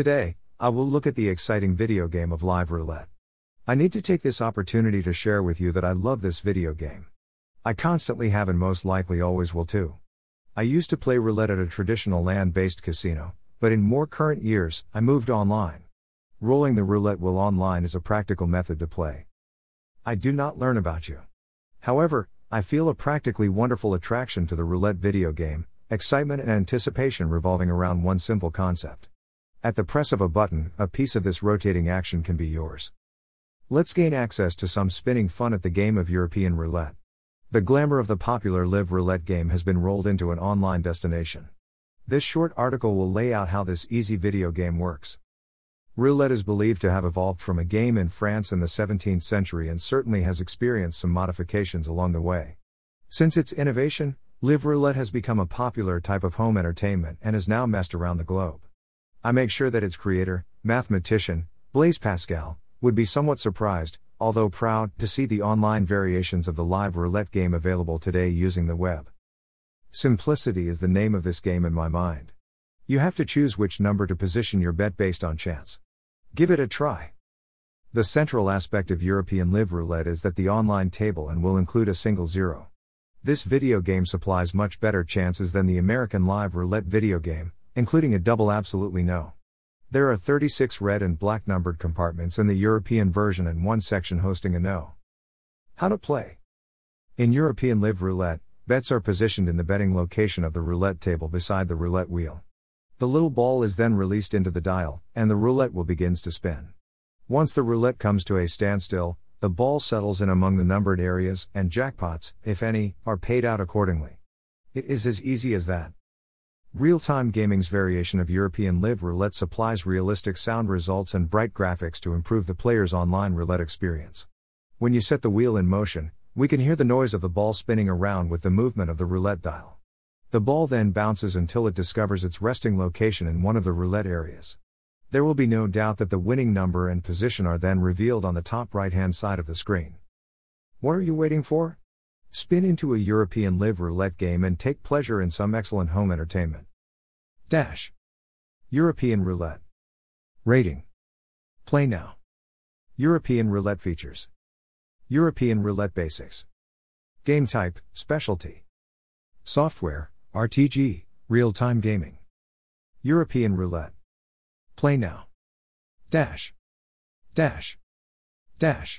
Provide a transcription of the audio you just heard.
Today, I will look at the exciting video game of Live Roulette. I need to take this opportunity to share with you that I love this video game. I constantly have and most likely always will too. I used to play roulette at a traditional land based casino, but in more current years, I moved online. Rolling the roulette wheel online is a practical method to play. I do not learn about you. However, I feel a practically wonderful attraction to the roulette video game, excitement and anticipation revolving around one simple concept. At the press of a button, a piece of this rotating action can be yours. Let's gain access to some spinning fun at the game of European roulette. The glamour of the popular Live Roulette game has been rolled into an online destination. This short article will lay out how this easy video game works. Roulette is believed to have evolved from a game in France in the 17th century and certainly has experienced some modifications along the way. Since its innovation, Live Roulette has become a popular type of home entertainment and is now messed around the globe. I make sure that its creator, mathematician, Blaise Pascal, would be somewhat surprised, although proud, to see the online variations of the live roulette game available today using the web. Simplicity is the name of this game in my mind. You have to choose which number to position your bet based on chance. Give it a try. The central aspect of European Live Roulette is that the online table and will include a single zero. This video game supplies much better chances than the American Live Roulette video game, including a double absolutely no. There are 36 red and black numbered compartments in the European version and one section hosting a no. How to play. In European Live Roulette, bets are positioned in the betting location of the roulette table beside the roulette wheel. The little ball is then released into the dial, and the roulette wheel begins to spin. Once the roulette comes to a standstill, the ball settles in among the numbered areas, and jackpots, if any, are paid out accordingly. It is as easy as that. Real time gaming's variation of European Live Roulette supplies realistic sound results and bright graphics to improve the player's online roulette experience. When you set the wheel in motion, we can hear the noise of the ball spinning around with the movement of the roulette dial. The ball then bounces until it discovers its resting location in one of the roulette areas. There will be no doubt that the winning number and position are then revealed on the top right hand side of the screen. What are you waiting for? Spin into a European live roulette game and take pleasure in some excellent home entertainment. Dash. European roulette. Rating. Play now. European roulette features. European roulette basics. Game type, specialty. Software, RTG, real time gaming. European roulette. Play now. Dash. Dash. Dash.